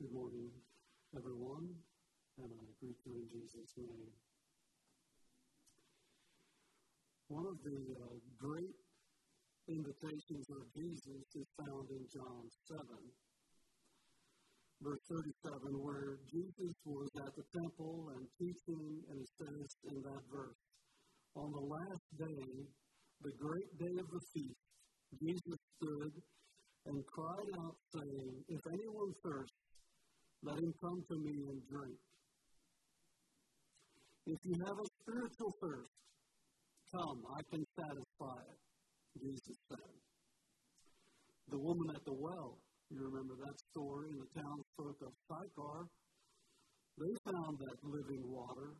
Good morning, everyone, and I greet you in Jesus' name. One of the uh, great invitations of Jesus is found in John 7, verse 37, where Jesus was at the temple and teaching, and it says in that verse, On the last day, the great day of the feast, Jesus stood and cried out, saying, If anyone thirsts, let him come to me and drink. If you have a spiritual thirst, come, I can satisfy it, Jesus said. The woman at the well, you remember that story in the townsfolk of Sychar, they found that living water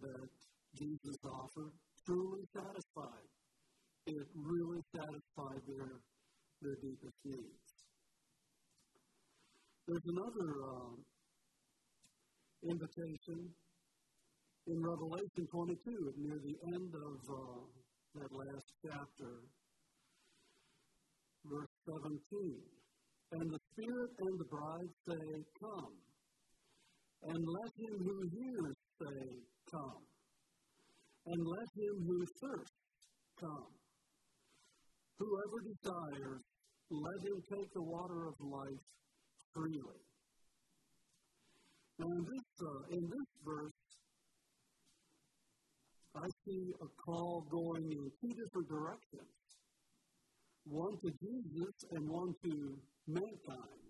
that Jesus offered truly satisfied. It really satisfied their, their deepest needs. There's another uh, invitation in Revelation 22, near the end of uh, that last chapter, verse 17. And the Spirit and the bride say, Come. And let him who hears say, Come. And let him who thirsts come. Whoever desires, let him take the water of life freely. Now, in this, uh, in this verse, I see a call going in two different directions one to Jesus and one to mankind.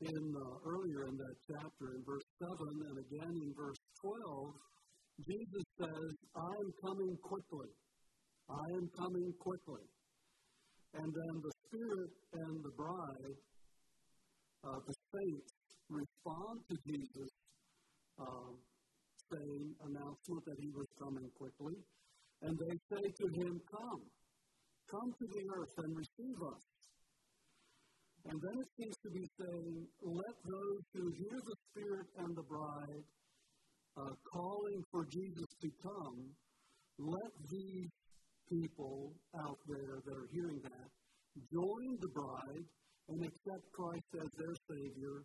In uh, earlier in that chapter, in verse 7 and again in verse 12, Jesus says, I am coming quickly. I am coming quickly. And then the Spirit and the bride, uh, the saints, respond to Jesus' uh, saying, announcement that he was coming quickly. And they say to him, Come, come to the earth and receive us. And then it seems to be saying, Let those who hear the Spirit and the bride uh, calling for Jesus to come, let these people out there that are hearing that join the bride and accept Christ as their Savior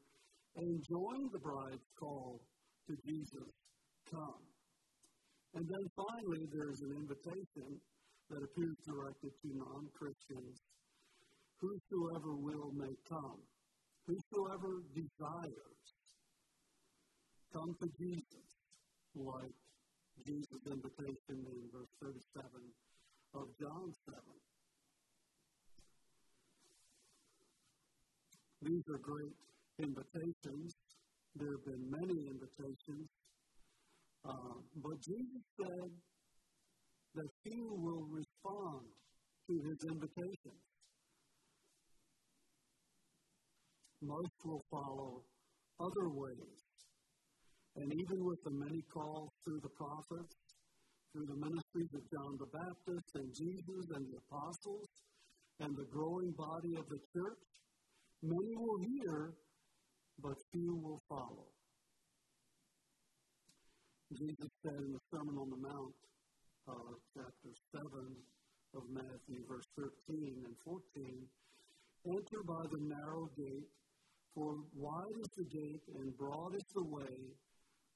and join the bride's call to Jesus, come. And then finally, there's an invitation that appears directed to non Christians Whosoever will may come, whosoever desires, come to Jesus, like Jesus' invitation in verse 37 of John 7. These are great invitations. There have been many invitations. Uh, but Jesus said that few will respond to his invitations. Most will follow other ways. And even with the many calls through the prophets, through the ministries of John the Baptist and Jesus and the apostles and the growing body of the church, Many will hear, but few will follow. Jesus said in the Sermon on the Mount, uh, chapter 7 of Matthew, verse 13 and 14, Enter by the narrow gate, for wide is the gate and broad is the way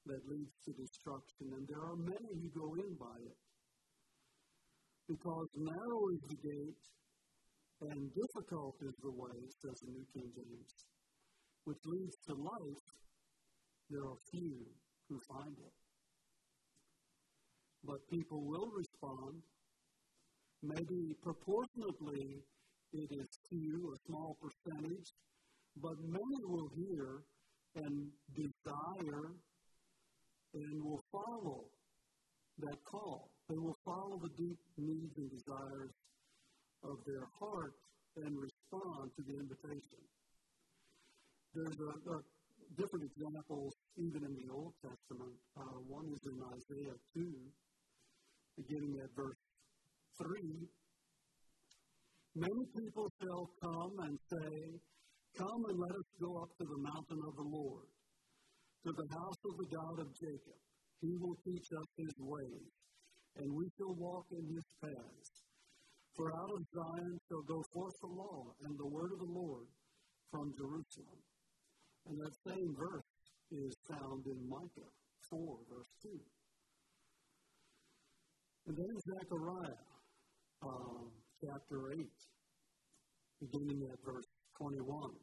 that leads to destruction, and there are many who go in by it. Because narrow is the gate and difficult is the way, says the New King James, which leads to life. There are few who find it. But people will respond. Maybe proportionately it is few, a small percentage, but many will hear and desire and will follow that call. They will follow the deep needs and desires of their heart and respond to the invitation. There's a, a different examples even in the Old Testament. Uh, one is in Isaiah 2, beginning at verse 3. Many people shall come and say, Come and let us go up to the mountain of the Lord, to the house of the God of Jacob. He will teach us his ways, and we shall walk in his paths. For out of Zion shall go forth the law and the word of the Lord from Jerusalem. And that same verse is found in Micah 4, verse 2. And then Zechariah uh, chapter 8, beginning at verse 21.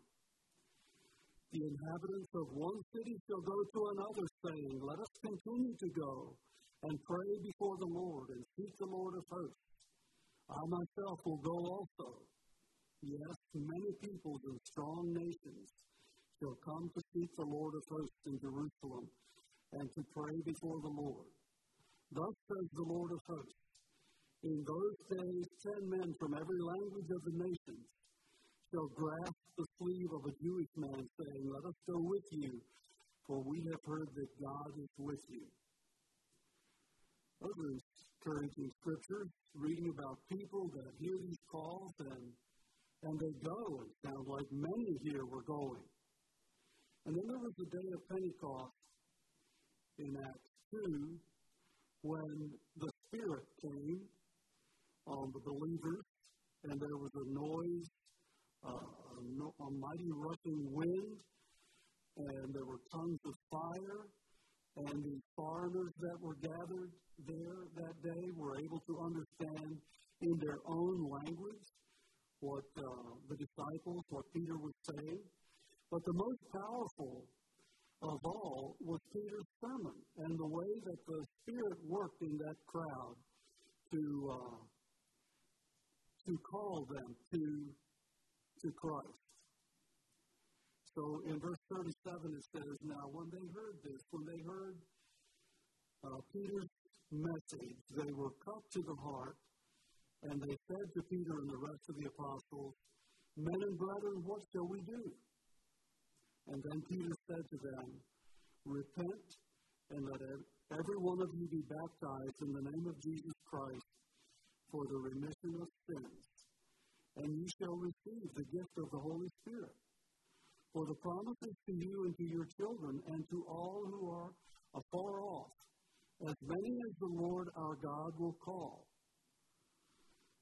The inhabitants of one city shall go to another, saying, Let us continue to go and pray before the Lord and seek the Lord of hosts. I myself will go also. Yes, many peoples and strong nations shall come to seek the Lord of hosts in Jerusalem and to pray before the Lord. Thus says the Lord of hosts In those days, ten men from every language of the nations shall grasp the sleeve of a Jewish man, saying, Let us go with you, for we have heard that God is with you. Are encouraging scriptures, reading about people that hear these calls and, and they go. It sounds like many here were going. And then there was the day of Pentecost in Acts 2 when the Spirit came on the believers and there was a noise, uh, a, no, a mighty rushing wind, and there were tongues of fire, and the foreigners that were gathered there that day were able to understand in their own language what uh, the disciples, what Peter was saying. But the most powerful of all was Peter's sermon and the way that the Spirit worked in that crowd to uh, to call them to to Christ. So in verse 37 it says, Now when they heard this, when they heard uh, Peter's message, they were cut to the heart, and they said to Peter and the rest of the apostles, Men and brethren, what shall we do? And then Peter said to them, Repent and let every one of you be baptized in the name of Jesus Christ for the remission of sins, and you shall receive the gift of the Holy Spirit. For the promises to you and to your children and to all who are afar off, as many as the Lord our God will call.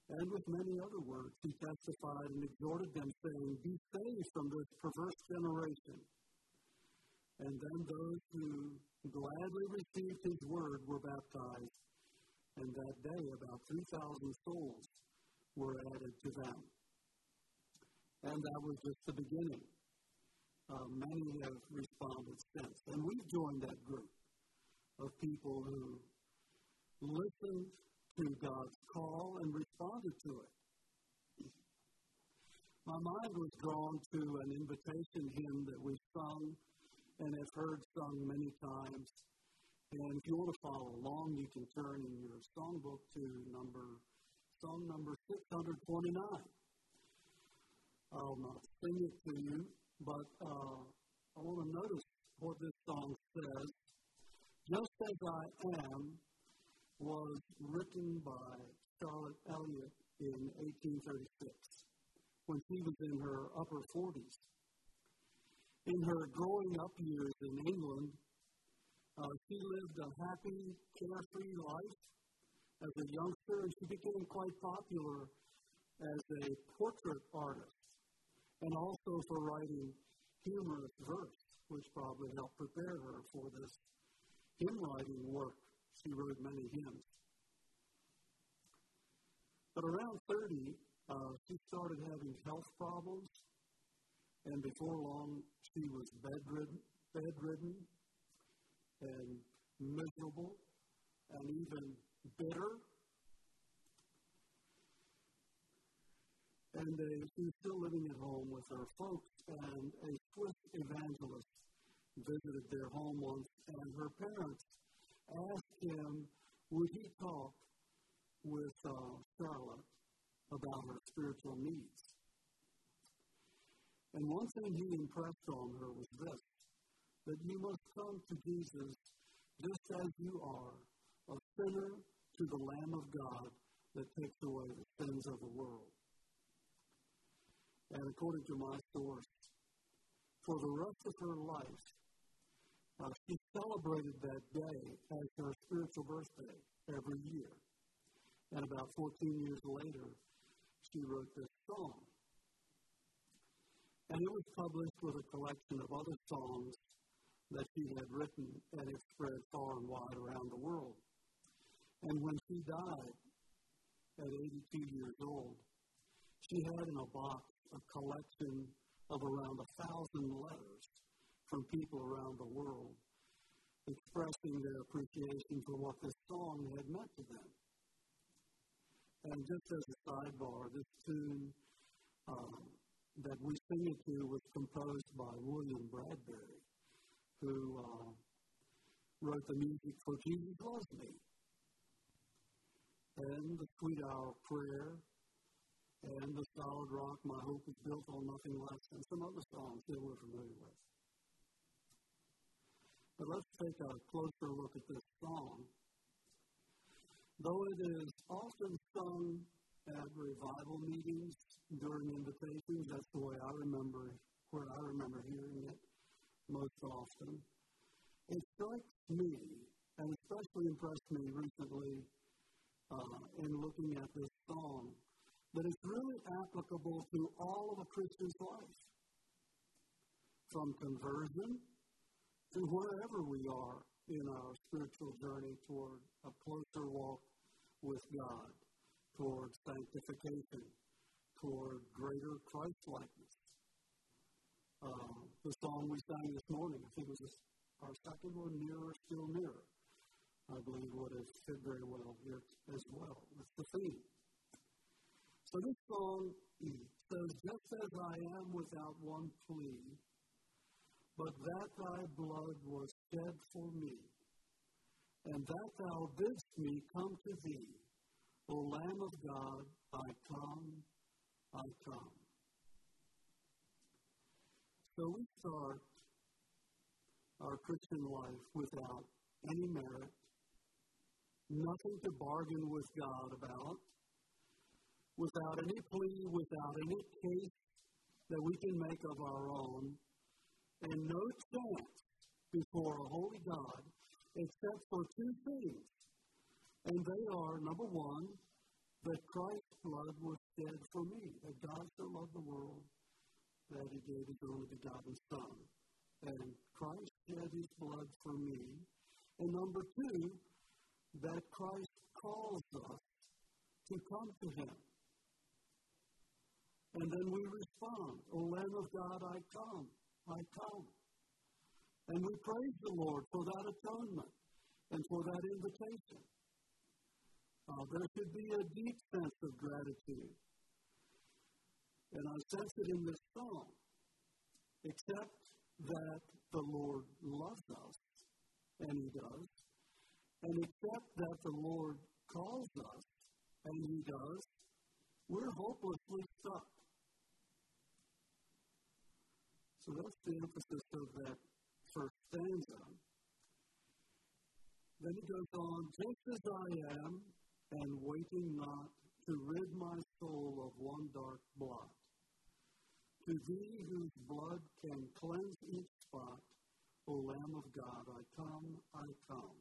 And with many other words, he testified and exhorted them, saying, Be saved from this perverse generation. And then those who gladly received his word were baptized, and that day about 3,000 souls were added to them. And that was just the beginning. Uh, many have responded since. And we've joined that group of people who listened to God's call and responded to it. My mind was drawn to an invitation hymn that we've sung and have heard sung many times. And if you want to follow along, you can turn in your songbook to number song number 629. I'll not sing it to you, but uh, I want to notice what this song says. Just as I am was written by Charlotte Elliott in 1836 when she was in her upper 40s. In her growing up years in England, uh, she lived a happy, carefree life as a youngster, and she became quite popular as a portrait artist and also for writing humorous verse, which probably helped prepare her for this hymn writing work she wrote many hymns. But around 30, uh, she started having health problems, and before long, she was bedridden, bedridden and miserable and even bitter. And uh, she was still living at home with her folks, and a Swiss evangelist visited their home once, and her parents asked him, would he talk with uh, Charlotte about her spiritual needs? And one thing he impressed on her was this that you must come to Jesus just as you are, a sinner to the Lamb of God that takes away the sins of the world. And according to my source, for the rest of her life, uh, she celebrated that day as her spiritual birthday every year. And about 14 years later, she wrote this song. And it was published with a collection of other songs that she had written, and it spread far and wide around the world. And when she died at 82 years old, she had in a box a collection of around a thousand letters from people around the world expressing their appreciation for what this song had meant to them. And just as a sidebar, this tune um, that we sing it to was composed by William Bradbury, who uh, wrote the music for Jesus Loves Me, and the Sweet Hour Prayer, and the Solid Rock, My Hope is Built on Nothing Less, and some other songs that we're familiar with. But let's take a closer look at this song. Though it is often sung at revival meetings during invitations, that's the way I remember where I remember hearing it most often. It strikes me, and especially impressed me recently uh, in looking at this song, that it's really applicable to all of a Christian's life. From conversion to wherever we are in our spiritual journey toward a closer walk with God, toward sanctification, toward greater Christ likeness. Uh, the song we sang this morning, I think it was our second one, Nearer, Still Nearer, I believe would have fit very well here as well. It's the theme. So this song says, Just as I am without one plea, but that thy blood was shed for me, and that thou bidst me come to thee, O Lamb of God, I come, I come. So we start our Christian life without any merit, nothing to bargain with God about, without any plea, without any case that we can make of our own, and no chance before a holy God except for two things. And they are number one, that Christ's blood was shed for me, that God so loved the world that he gave his only begotten Son. And Christ shed his blood for me. And number two, that Christ calls us to come to him. And then we respond, O Lamb of God, I come, I come. And we praise the Lord for that atonement and for that invitation. Uh, there should be a deep sense of gratitude. And I sense it in this song. Except that the Lord loves us, and He does, and except that the Lord calls us, and He does, we're hopelessly stuck. So that's the emphasis of that first stanza. Then he goes on, just as I am, and waiting not to rid my soul of one dark blot. To thee whose blood can cleanse each spot, O Lamb of God, I come, I come.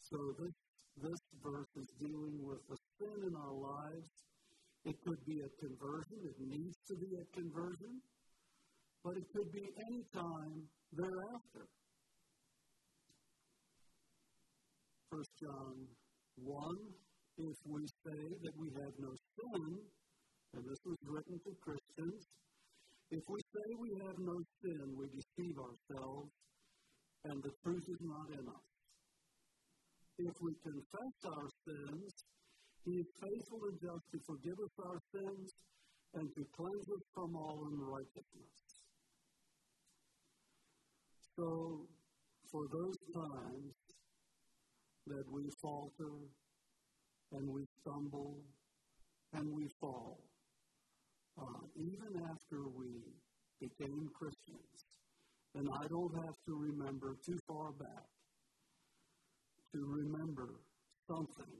So this, this verse is dealing with the sin in our lives. It could be a conversion. It needs to be a conversion but it could be any time thereafter. 1 John 1 If we say that we have no sin, and this was written to Christians, if we say we have no sin, we deceive ourselves, and the truth is not in us. If we confess our sins, He is faithful and just to forgive us our sins and to cleanse us from all unrighteousness. So, for those times that we falter and we stumble and we fall, uh, even after we became Christians, and I don't have to remember too far back to remember something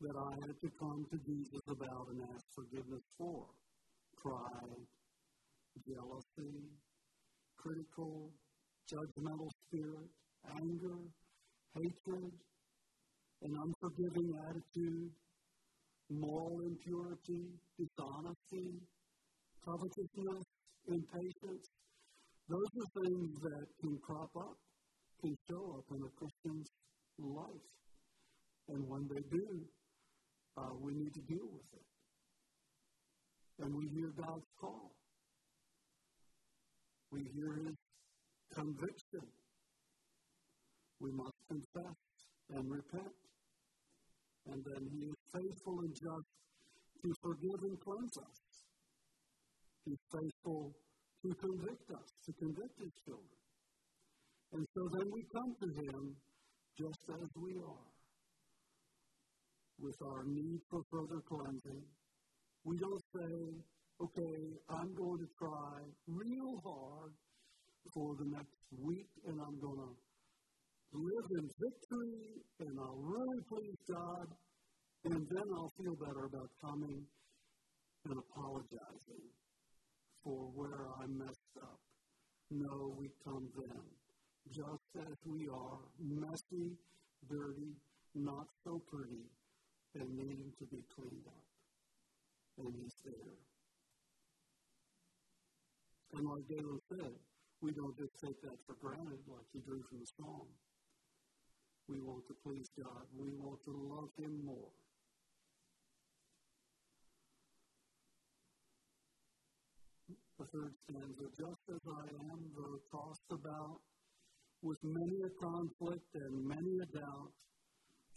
that I had to come to Jesus about and ask forgiveness for. Pride, jealousy, critical judgmental spirit, anger, hatred, an unforgiving attitude, moral impurity, dishonesty, covetousness, impatience. Those are things that can crop up, can show up in a Christian's life. And when they do, uh, we need to deal with it. And we hear God's call. We hear His conviction. We must confess and repent. And then He is faithful and just to forgive and cleanse us. He's faithful to convict us, to convict His children. And so then we come to Him just as we are, with our need for further cleansing. We don't say, okay, I'm going to try real hard for the next week and I'm going to live in victory and I'll really please God and then I'll feel better about coming and apologizing for where I messed up. No, we come then, just as we are, messy, dirty, not so pretty, and needing to be cleaned up. And He's there. And like Galen said, we don't just take that for granted like he drew from the song. We want to please God. We want to love Him more. The third stanza, just as I am, though tossed about with many a conflict and many a doubt,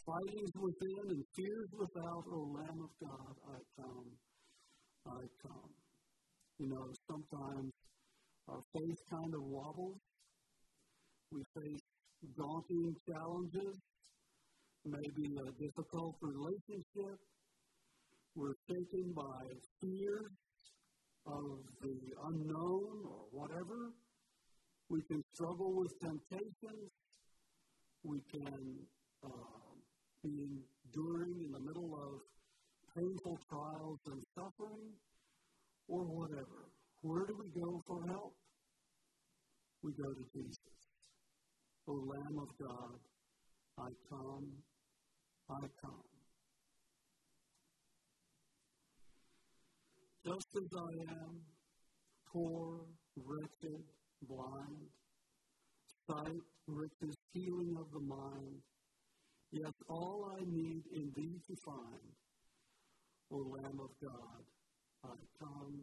fightings within and fears without, O Lamb of God, I come, I come. You know, sometimes our faith kind of wobbles. We face daunting challenges, maybe a difficult relationship. We're shaken by fears of the unknown or whatever. We can struggle with temptations. We can uh, be enduring in the middle of painful trials and suffering or whatever. Where do we go for help? We go to Jesus. O Lamb of God, I come, I come. Just as I am, poor, wretched, blind, sight, riches, healing of the mind, yet all I need in thee to find, O Lamb of God, I come,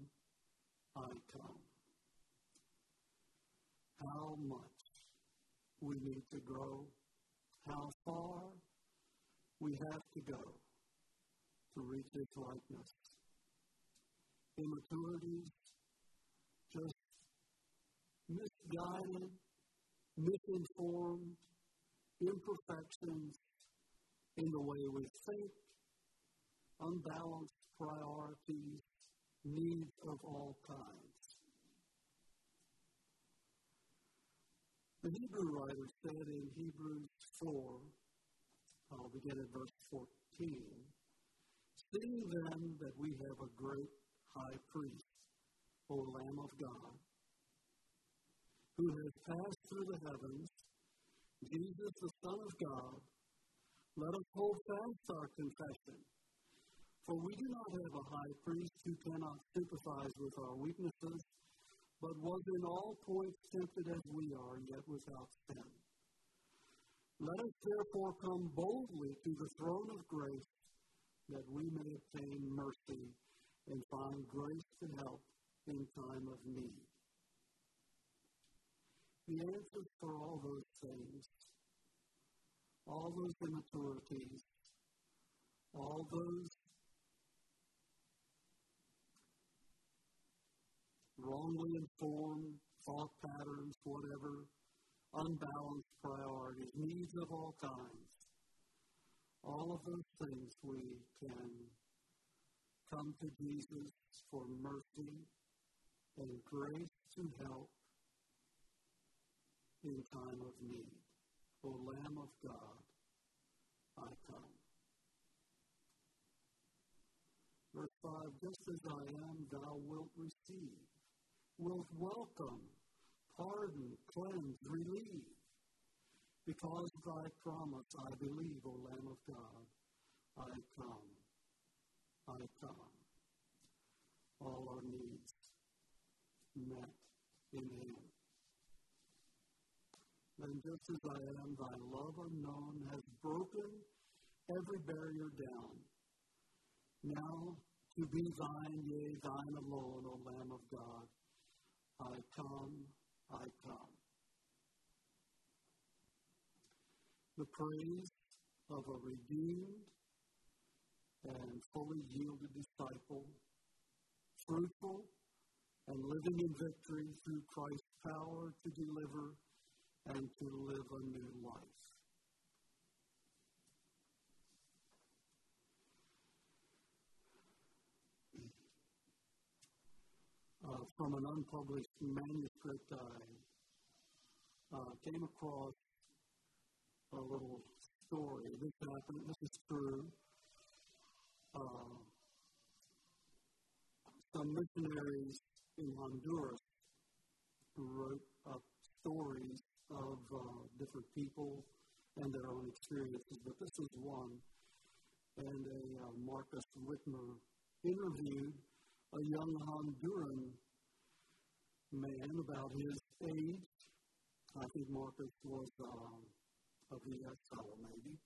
I come. How much we need to grow, how far we have to go to reach His likeness. Immaturities, just misguided, misinformed, imperfections in the way we think, unbalanced priorities, needs of all kinds. The Hebrew writer said in Hebrews 4, I'll begin at verse 14, Seeing then that we have a great high priest, O Lamb of God, who has passed through the heavens, Jesus, the Son of God, let us hold fast our confession. For we do not have a high priest who cannot sympathize with our weaknesses but was in all points tempted as we are, yet without sin. Let us therefore come boldly to the throne of grace, that we may obtain mercy and find grace to help in time of need. The answers for all those things, all those immaturities, all those wrongly informed thought patterns, whatever, unbalanced priorities, needs of all kinds. All of those things we can come to Jesus for mercy and grace to help in time of need. O Lamb of God, I come. Verse 5 Just as I am, thou wilt receive will welcome, pardon, cleanse, relieve. Because thy promise, I believe, O Lamb of God, I come, I come. All our needs met in Him. and just as I am, thy love unknown has broken every barrier down. Now to be thine, yea, thine alone, O Lamb of God, I come, I come. The praise of a redeemed and fully yielded disciple, fruitful and living in victory through Christ's power to deliver and to live a new life. Uh, from an unpublished manuscript, I uh, came across a little story. This happened, this is true. Uh, some missionaries in Honduras wrote up stories of uh, different people and their own experiences, but this is one. And a uh, Marcus Whitmer interviewed a young Honduran man about his age. I think Marcus was a VS fellow, maybe.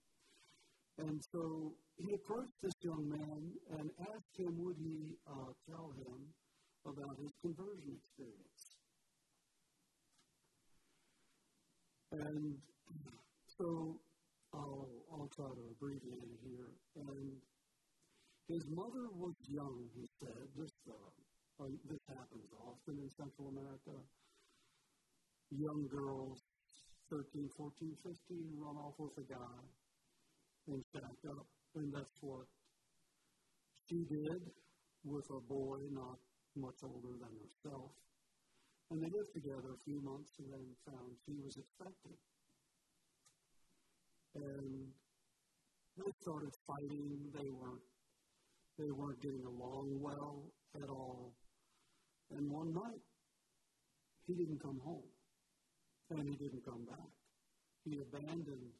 And so he approached this young man and asked him would he uh, tell him about his conversion experience. And so I'll, I'll try to abbreviate it here. And his mother was young, he said. This, uh, uh, this happens often in Central America. Young girls, 13, 14, 15, run off with a guy and shack up. And that's what she did with a boy not much older than herself. And they lived together a few months and then found she was expecting. And they started fighting. They weren't they weren't getting along well at all. And one night he didn't come home. And he didn't come back. He abandoned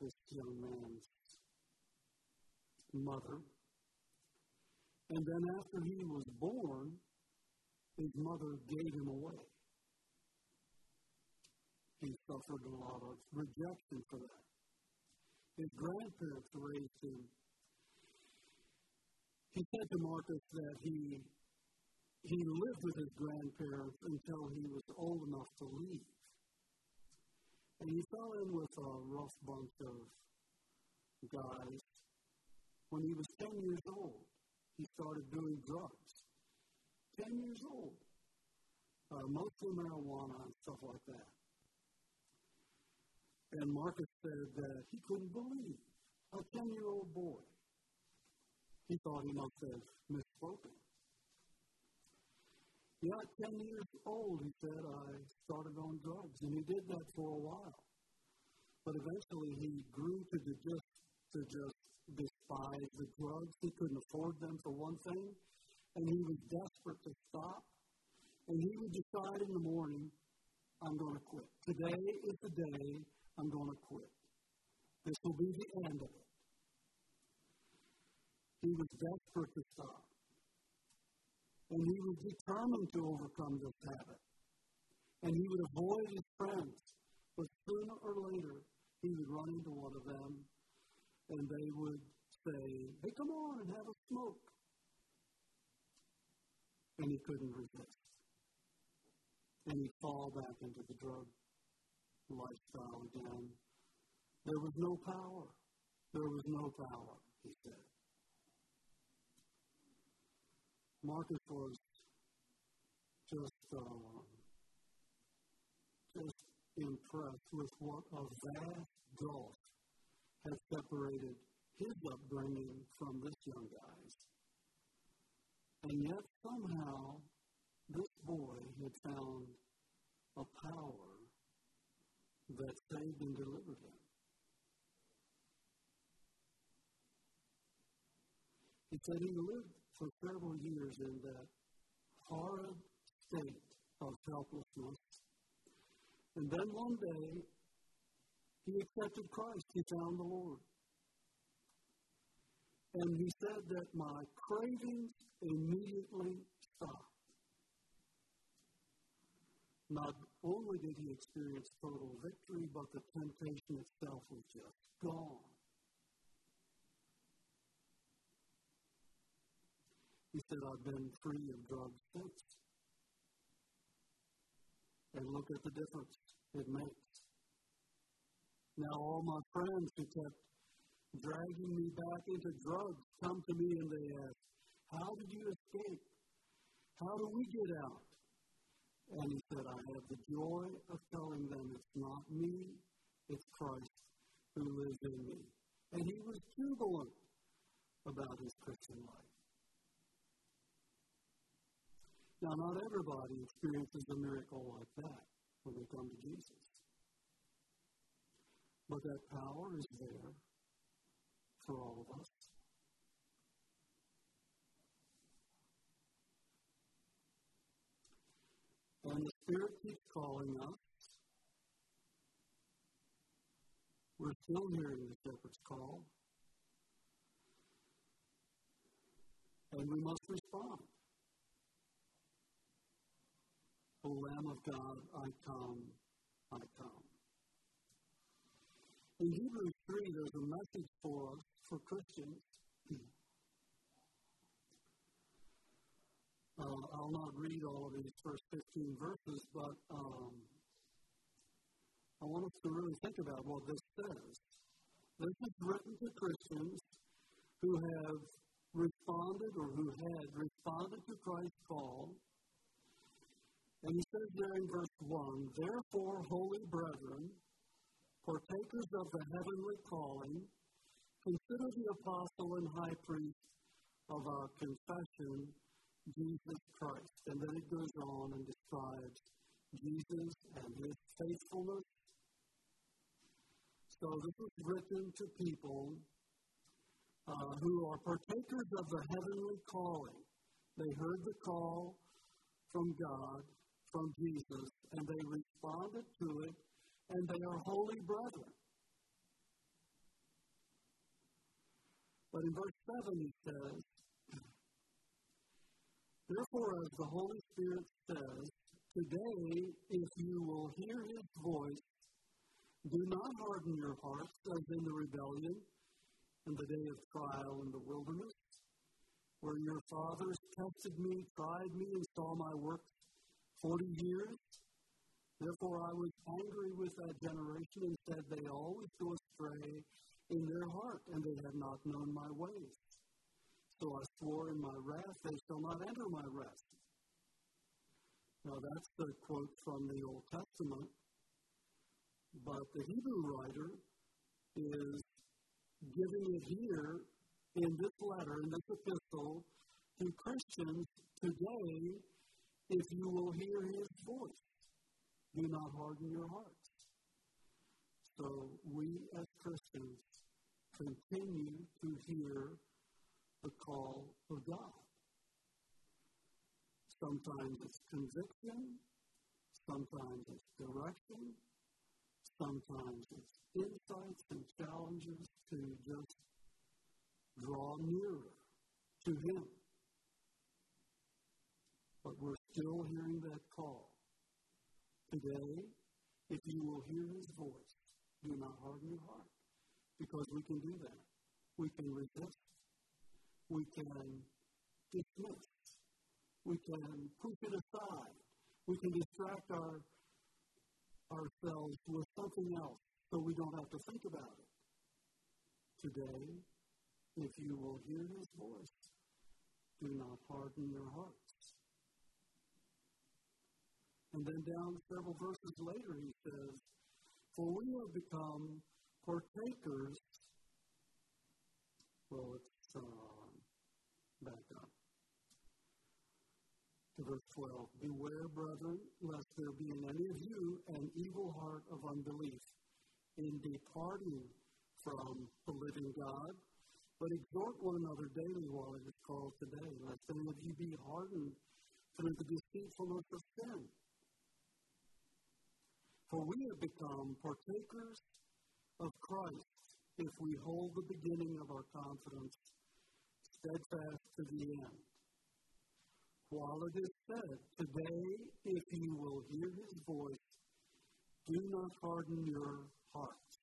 this young man's mother. And then after he was born, his mother gave him away. He suffered a lot of rejection for that. His grandparents raised him. He said to Marcus that he he lived with his grandparents until he was old enough to leave. And he fell in with a rough bunch of guys. When he was 10 years old, he started doing drugs. 10 years old. Uh, mostly marijuana and stuff like that. And Marcus said that he couldn't believe a 10 year old boy. He thought he must have misspoken. Yeah, at 10 years old, he said, I started on drugs. And he did that for a while. But eventually he grew to just, to just despise the drugs. He couldn't afford them, for one thing and he was desperate to stop. And he would decide in the morning, I'm going to quit. Today is the day I'm going to quit. This will be the end of it. He was desperate to stop. And he was determined to overcome this habit. And he would avoid his friends. But sooner or later, he would run into one of them, and they would say, Hey, come on and have a smoke and he couldn't resist. And he'd fall back into the drug lifestyle again. There was no power. There was no power, he said. Marcus was just, uh, just impressed with what a vast gulf had separated his upbringing from this young guy's. And yet, somehow, this boy had found a power that saved and delivered him. He said he lived for several years in that horrid state of helplessness. And then one day, he accepted Christ. He found the Lord. And he said that my cravings immediately stopped. not only did he experience total victory, but the temptation itself was just gone. Said, I've been free of drugs since. And look at the difference it makes. Now, all my friends who kept dragging me back into drugs come to me and they ask, How did you escape? How do we get out? And he said, I have the joy of telling them it's not me, it's Christ who lives in me. And he was jubilant about his Christian life. Now, not everybody experiences a miracle like that when they come to Jesus. But that power is there for all of us. And the Spirit keeps calling us. We're still hearing the shepherd's call. And we must respond. O Lamb of God, I come, I come. In Hebrews 3, there's a message for us, for Christians. Uh, I'll not read all of these first 15 verses, but um, I want us to really think about what this says. This is written to Christians who have responded or who had responded to Christ's call. And he says there in verse 1 Therefore, holy brethren, partakers of the heavenly calling, consider the apostle and high priest of our confession, Jesus Christ. And then it goes on and describes Jesus and his faithfulness. So this is written to people uh, who are partakers of the heavenly calling. They heard the call from God, from Jesus, and they responded to it, and they are holy brethren. But in verse 7 he says, Therefore, as the Holy Spirit says, Today, if you will hear his voice, do not harden your hearts as in the rebellion in the day of trial in the wilderness, where your fathers tested me, tried me, and saw my works forty years. Therefore, I was angry with that generation and said, They always go astray in their heart, and they have not known my ways. So I swore in my wrath, they shall not enter my rest. Now that's the quote from the Old Testament. But the Hebrew writer is giving it here in this letter, in this epistle, to Christians today, if you will hear his voice, do not harden your hearts. So we as Christians continue to hear the call of God. Sometimes it's conviction, sometimes it's direction, sometimes it's insights and challenges to just draw nearer to Him. But we're still hearing that call. Today, if you will hear His voice, do not harden your heart. Because we can do that. We can resist we can dismiss, we can push it aside, we can distract our, ourselves with something else so we don't have to think about it. Today, if you will hear his voice, do not harden your hearts. And then down several verses later, he says, For we have become partakers. Well, it's uh, back up. To verse 12 Beware, brethren, lest there be in any of you an evil heart of unbelief in departing from the living God, but exhort one another daily while it is called today, lest any of you be hardened through the deceitfulness of sin. For we have become partakers of Christ if we hold the beginning of our confidence steadfast to the end. While it is said, Today, if you will hear his voice, do not harden your hearts,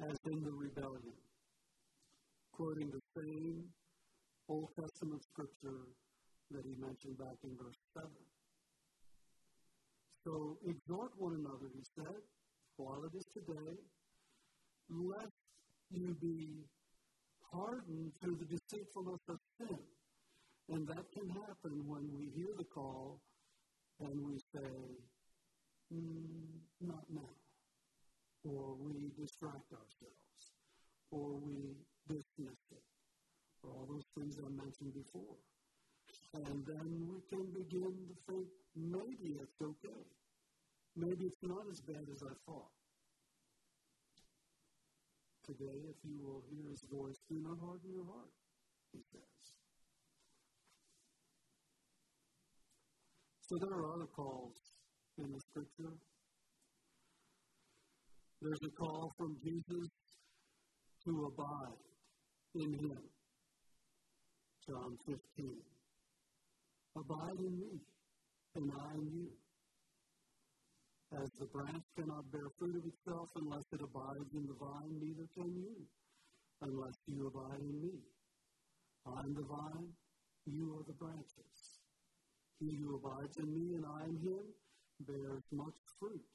as in the rebellion. Quoting the same Old Testament scripture that he mentioned back in verse 7. So exhort one another, he said, while it is today, lest you be hardened through the deceitfulness of sin. And that can happen when we hear the call and we say, mm, not now. Or we distract ourselves. Or we dismiss it. Or all those things I mentioned before. And then we can begin to think, maybe it's okay. Maybe it's not as bad as I thought. Today, if you will hear his voice, do not harden your heart, he says. So there are other calls in the scripture. There's a call from Jesus to abide in him. John 15. Abide in me, and I in you. As the branch cannot bear fruit of itself unless it abides in the vine, neither can you unless you abide in me. I am the vine, you are the branches. He who abides in me and I in him bears much fruit,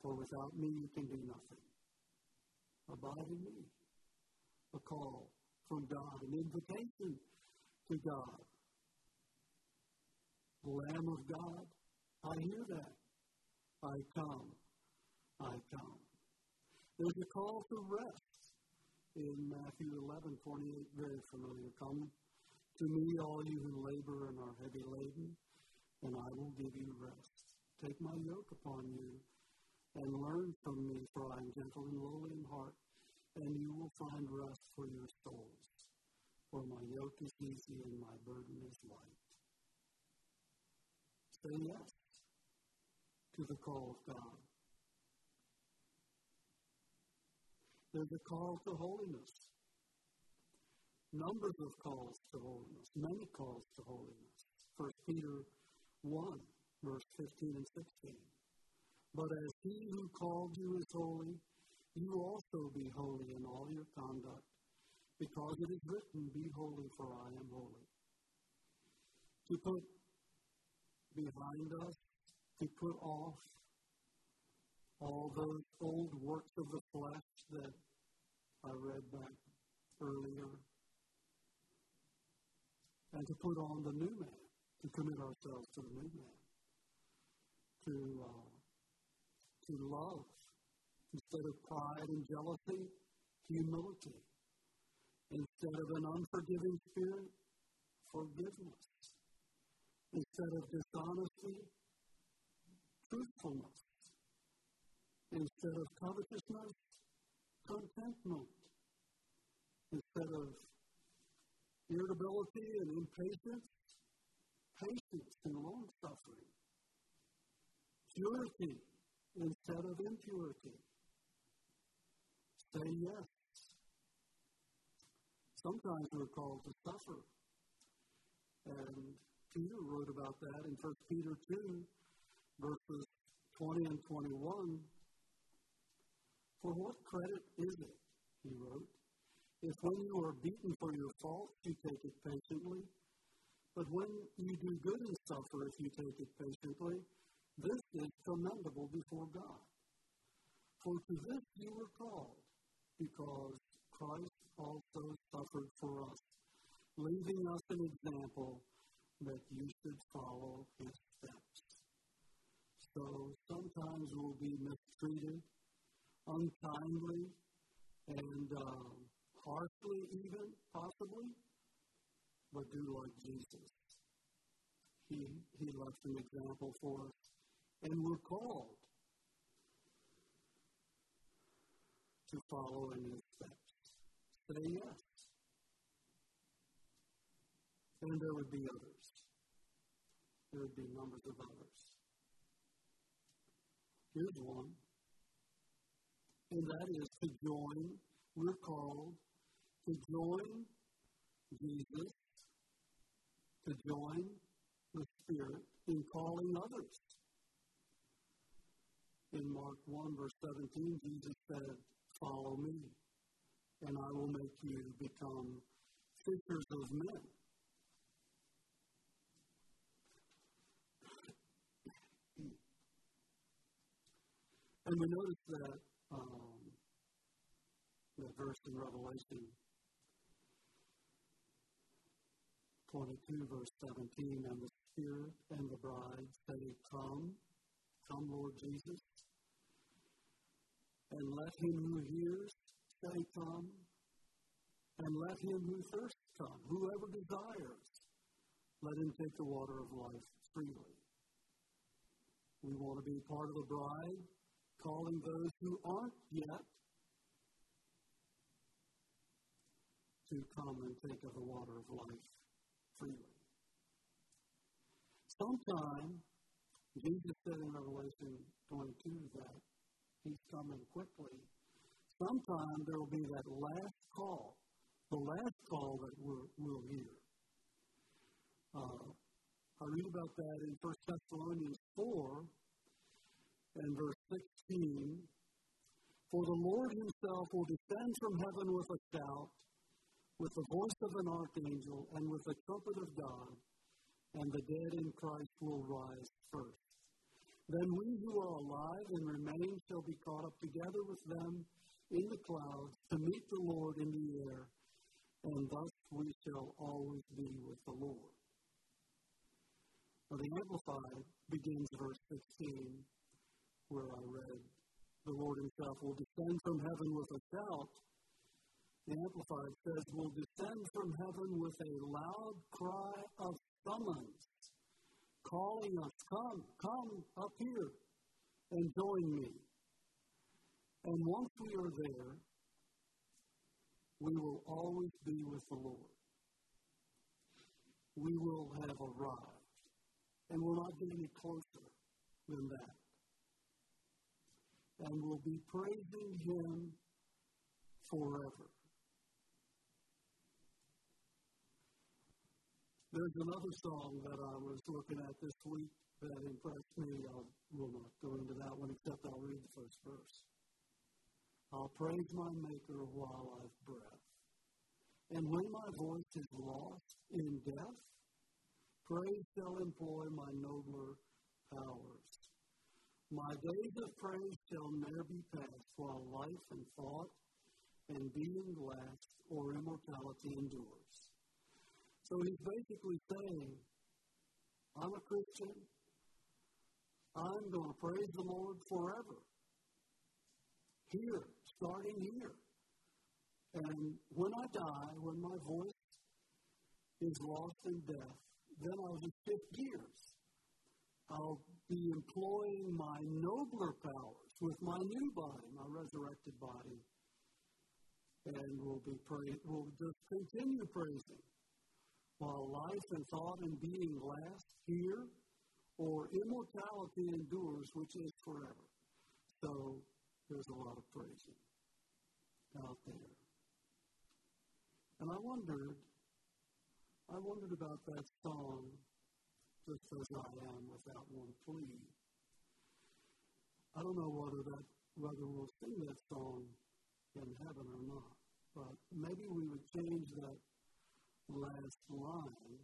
for without me you can do nothing. Abide in me. A call from God, an invitation to God. Lamb of God, I hear that. I come, I come. There's a call to rest in Matthew 11, 28, very familiar. Come to me, all you who labor and are heavy laden, and I will give you rest. Take my yoke upon you and learn from me, for I am gentle and lowly in heart, and you will find rest for your souls. For my yoke is easy and my burden is light. Say yes to the call of God. There's a call to holiness. Numbers of calls to holiness, many calls to holiness. 1 Peter 1, verse 15 and 16. But as he who called you is holy, you also be holy in all your conduct, because it is written, Be holy, for I am holy. To put behind us to put off all those old works of the flesh that I read back earlier, and to put on the new man, to commit ourselves to the new man, to uh, to love instead of pride and jealousy, humility instead of an unforgiving spirit, forgiveness instead of dishonesty, truthfulness. Instead of covetousness, contentment. Instead of irritability and impatience, patience and long suffering. Purity instead of impurity. Say yes. Sometimes we're called to suffer. And Peter wrote about that in 1 Peter 2, verses 20 and 21. For what credit is it, he wrote, if when you are beaten for your faults, you take it patiently? But when you do good and suffer, if you take it patiently, this is commendable before God. For to this you were called, because Christ also suffered for us, leaving us an example that you should follow his steps. So sometimes we'll be mistreated, unkindly, and uh, harshly, even possibly, but do like Jesus. He, he left an example for us, and we're called to follow in his steps. Say yes. And there would be others. There would be numbers of others. Here's one. And that is to join, we're called to join Jesus, to join the Spirit in calling others. In Mark 1, verse 17, Jesus said, Follow me, and I will make you become fishers of men. And we notice that um, that verse in Revelation 22, verse 17, and the Spirit and the bride say, Come, come, Lord Jesus. And let him who hears say, Come. And let him who thirsts come. Whoever desires, let him take the water of life freely. We want to be part of the bride calling those who aren't yet to come and take of the water of life freely. Sometime, Jesus said in Revelation 22 that he's coming quickly. Sometime there will be that last call, the last call that we'll, we'll hear. Uh, I read about that in 1 Thessalonians 4 and verse 16. For the Lord himself will descend from heaven with a shout, with the voice of an archangel, and with the trumpet of God, and the dead in Christ will rise first. Then we who are alive and remain shall be caught up together with them in the clouds to meet the Lord in the air, and thus we shall always be with the Lord. Now, the Amplified begins verse 16 where I read, the Lord Himself will descend from heaven with a shout. The Amplified says, will descend from heaven with a loud cry of summons, calling us, Come, come up here and join me. And once we are there, we will always be with the Lord. We will have arrived. And we're not getting any closer than that and will be praising Him forever. There's another song that I was looking at this week that impressed me. I will not go into that one except I'll read the first verse. I'll praise my Maker while I've breath. And when my voice is lost in death, praise shall employ my nobler powers. My days of praise shall ne'er be past, while life and thought and being last or immortality endures. So he's basically saying, I'm a Christian. I'm going to praise the Lord forever. Here, starting here. And when I die, when my voice is lost in death, then I'll just shift gears. I'll be employing my nobler powers with my new body, my resurrected body, and we'll be pray- we'll just continue praising while life and thought and being last here, or immortality endures, which is forever. So there's a lot of praising out there. And I wondered, I wondered about that song just as I am without one plea. I don't know whether that whether we'll sing that song in heaven or not, but maybe we would change that last line.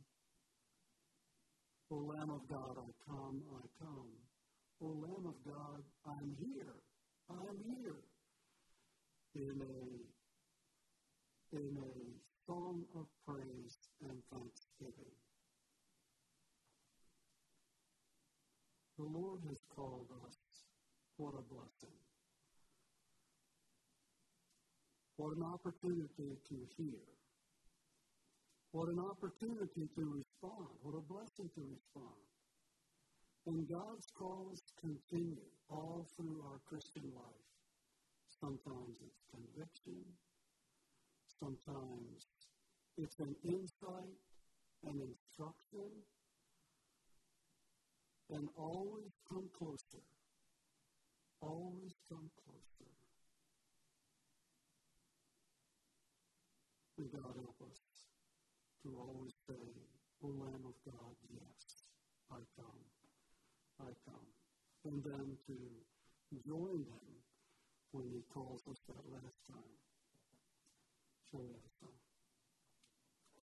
O Lamb of God, I come, I come. O Lamb of God, I'm here, I'm here. In a in a song of praise and thanksgiving. The Lord has called us. What a blessing. What an opportunity to hear. What an opportunity to respond. What a blessing to respond. And God's calls continue all through our Christian life. Sometimes it's conviction. Sometimes it's an insight, an instruction, and always come closer. Always come closer. May God help us to always say, O Lamb of God, yes, I come. I come. And then to join him when he calls us that last time. Shall we ask